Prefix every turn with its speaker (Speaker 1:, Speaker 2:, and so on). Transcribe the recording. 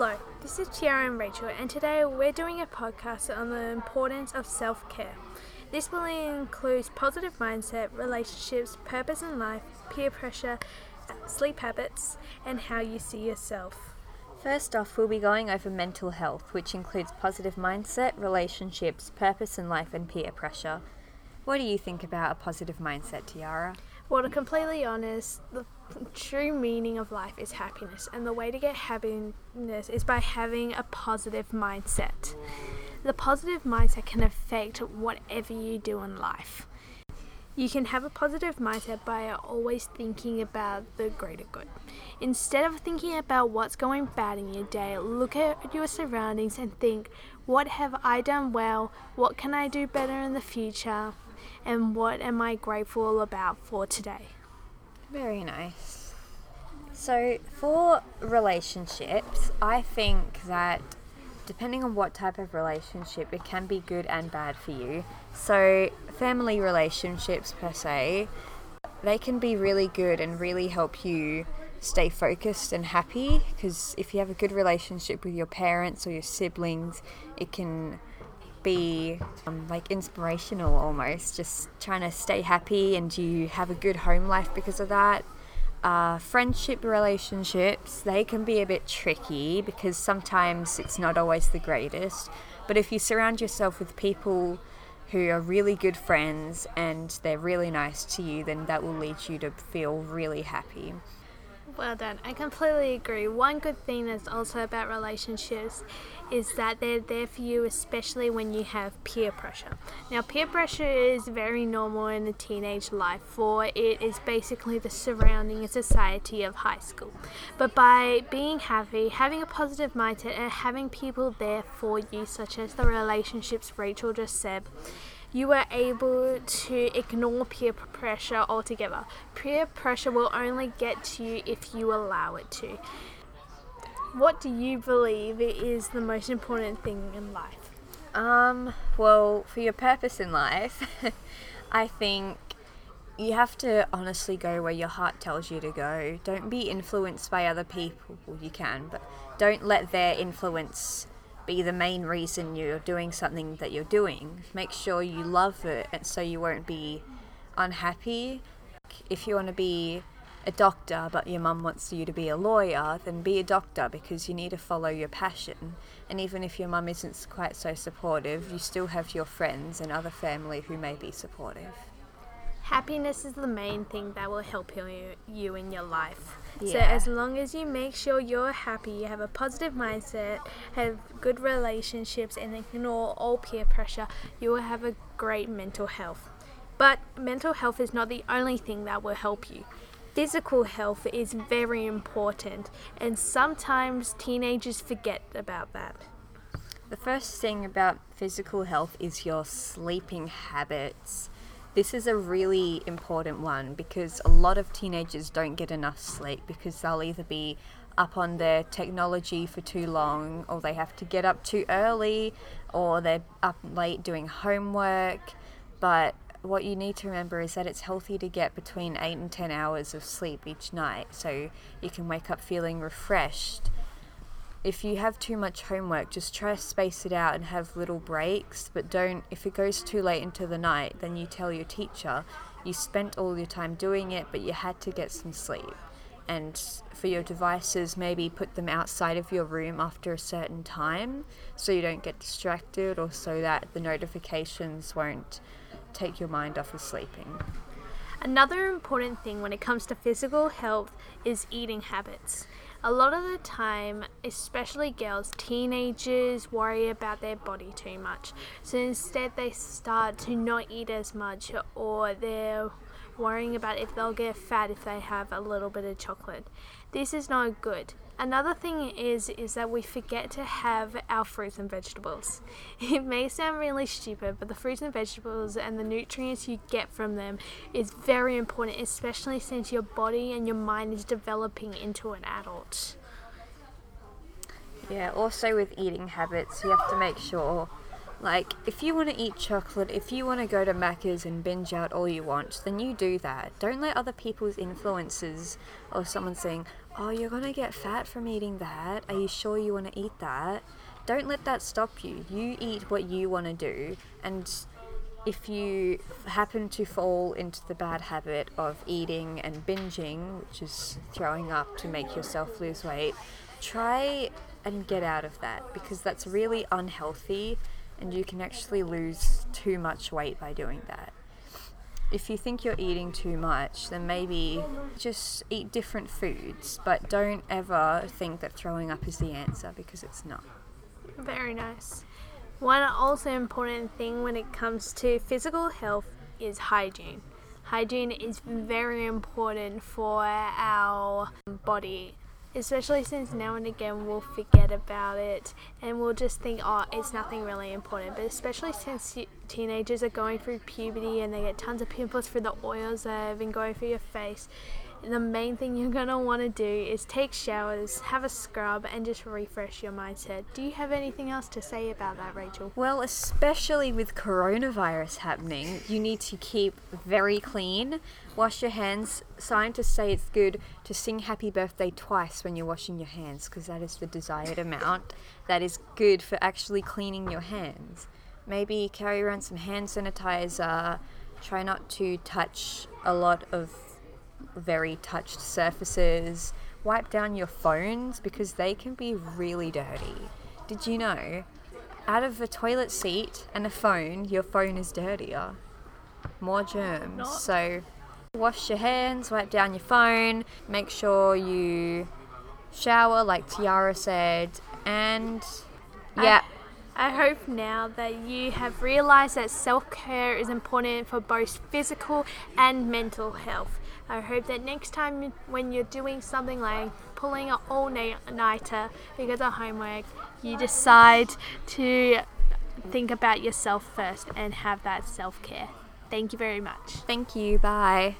Speaker 1: Hello, this is Tiara and Rachel, and today we're doing a podcast on the importance of self care. This will include positive mindset, relationships, purpose in life, peer pressure, sleep habits, and how you see yourself.
Speaker 2: First off, we'll be going over mental health, which includes positive mindset, relationships, purpose in life, and peer pressure. What do you think about a positive mindset, Tiara?
Speaker 1: Well, to completely honest, the true meaning of life is happiness, and the way to get happiness is by having a positive mindset. The positive mindset can affect whatever you do in life. You can have a positive mindset by always thinking about the greater good. Instead of thinking about what's going bad in your day, look at your surroundings and think, what have I done well? What can I do better in the future? and what am I grateful about for today?
Speaker 2: Very nice. So, for relationships, I think that depending on what type of relationship, it can be good and bad for you. So, family relationships, per se, they can be really good and really help you stay focused and happy because if you have a good relationship with your parents or your siblings, it can be um, like inspirational almost, just trying to stay happy and you have a good home life because of that. Uh, friendship relationships, they can be a bit tricky because sometimes it's not always the greatest. But if you surround yourself with people who are really good friends and they're really nice to you, then that will lead you to feel really happy.
Speaker 1: Well done. I completely agree. One good thing that's also about relationships is that they're there for you, especially when you have peer pressure. Now, peer pressure is very normal in the teenage life, for it is basically the surrounding society of high school. But by being happy, having a positive mindset, and having people there for you, such as the relationships Rachel just said, you are able to ignore peer pressure altogether. Peer pressure will only get to you if you allow it to. What do you believe is the most important thing in life?
Speaker 2: Um, well, for your purpose in life, I think you have to honestly go where your heart tells you to go. Don't be influenced by other people. You can, but don't let their influence be the main reason you're doing something that you're doing. Make sure you love it and so you won't be unhappy. If you want to be a doctor but your mum wants you to be a lawyer, then be a doctor because you need to follow your passion. And even if your mum isn't quite so supportive, you still have your friends and other family who may be supportive.
Speaker 1: Happiness is the main thing that will help you, you in your life. Yeah. So as long as you make sure you're happy, you have a positive mindset, have good relationships, and ignore all peer pressure, you will have a great mental health. But mental health is not the only thing that will help you. Physical health is very important, and sometimes teenagers forget about that.
Speaker 2: The first thing about physical health is your sleeping habits. This is a really important one because a lot of teenagers don't get enough sleep because they'll either be up on their technology for too long or they have to get up too early or they're up late doing homework. But what you need to remember is that it's healthy to get between 8 and 10 hours of sleep each night so you can wake up feeling refreshed if you have too much homework, just try to space it out and have little breaks. But don't, if it goes too late into the night, then you tell your teacher you spent all your time doing it, but you had to get some sleep. And for your devices, maybe put them outside of your room after a certain time so you don't get distracted or so that the notifications won't take your mind off of sleeping.
Speaker 1: Another important thing when it comes to physical health is eating habits. A lot of the time, especially girls, teenagers worry about their body too much. So instead, they start to not eat as much, or they're worrying about if they'll get fat if they have a little bit of chocolate. This is not good. Another thing is is that we forget to have our fruits and vegetables. It may sound really stupid, but the fruits and vegetables and the nutrients you get from them is very important, especially since your body and your mind is developing into an adult.
Speaker 2: Yeah, also with eating habits, you have to make sure Like, if you want to eat chocolate, if you want to go to Macca's and binge out all you want, then you do that. Don't let other people's influences or someone saying, oh, you're going to get fat from eating that. Are you sure you want to eat that? Don't let that stop you. You eat what you want to do. And if you happen to fall into the bad habit of eating and binging, which is throwing up to make yourself lose weight, try and get out of that because that's really unhealthy and you can actually lose too much weight by doing that. If you think you're eating too much, then maybe just eat different foods, but don't ever think that throwing up is the answer because it's not.
Speaker 1: Very nice. One also important thing when it comes to physical health is hygiene. Hygiene is very important for our body especially since now and again we'll forget about it and we'll just think, oh, it's nothing really important. But especially since teenagers are going through puberty and they get tons of pimples for the oils that have been going through your face, the main thing you're going to want to do is take showers, have a scrub, and just refresh your mindset. Do you have anything else to say about that, Rachel?
Speaker 2: Well, especially with coronavirus happening, you need to keep very clean. Wash your hands. Scientists say it's good to sing happy birthday twice when you're washing your hands because that is the desired amount. That is good for actually cleaning your hands. Maybe carry around some hand sanitizer. Try not to touch a lot of very touched surfaces. Wipe down your phones because they can be really dirty. Did you know? Out of a toilet seat and a phone, your phone is dirtier. More germs. So wash your hands, wipe down your phone, make sure you shower, like Tiara said, and yeah.
Speaker 1: I, hope now that you have realized that self care is important for both physical and mental health. I hope that next time when you're doing something like pulling an all nighter because of homework, you decide to think about yourself first and have that self care. Thank you very much.
Speaker 2: Thank you. Bye.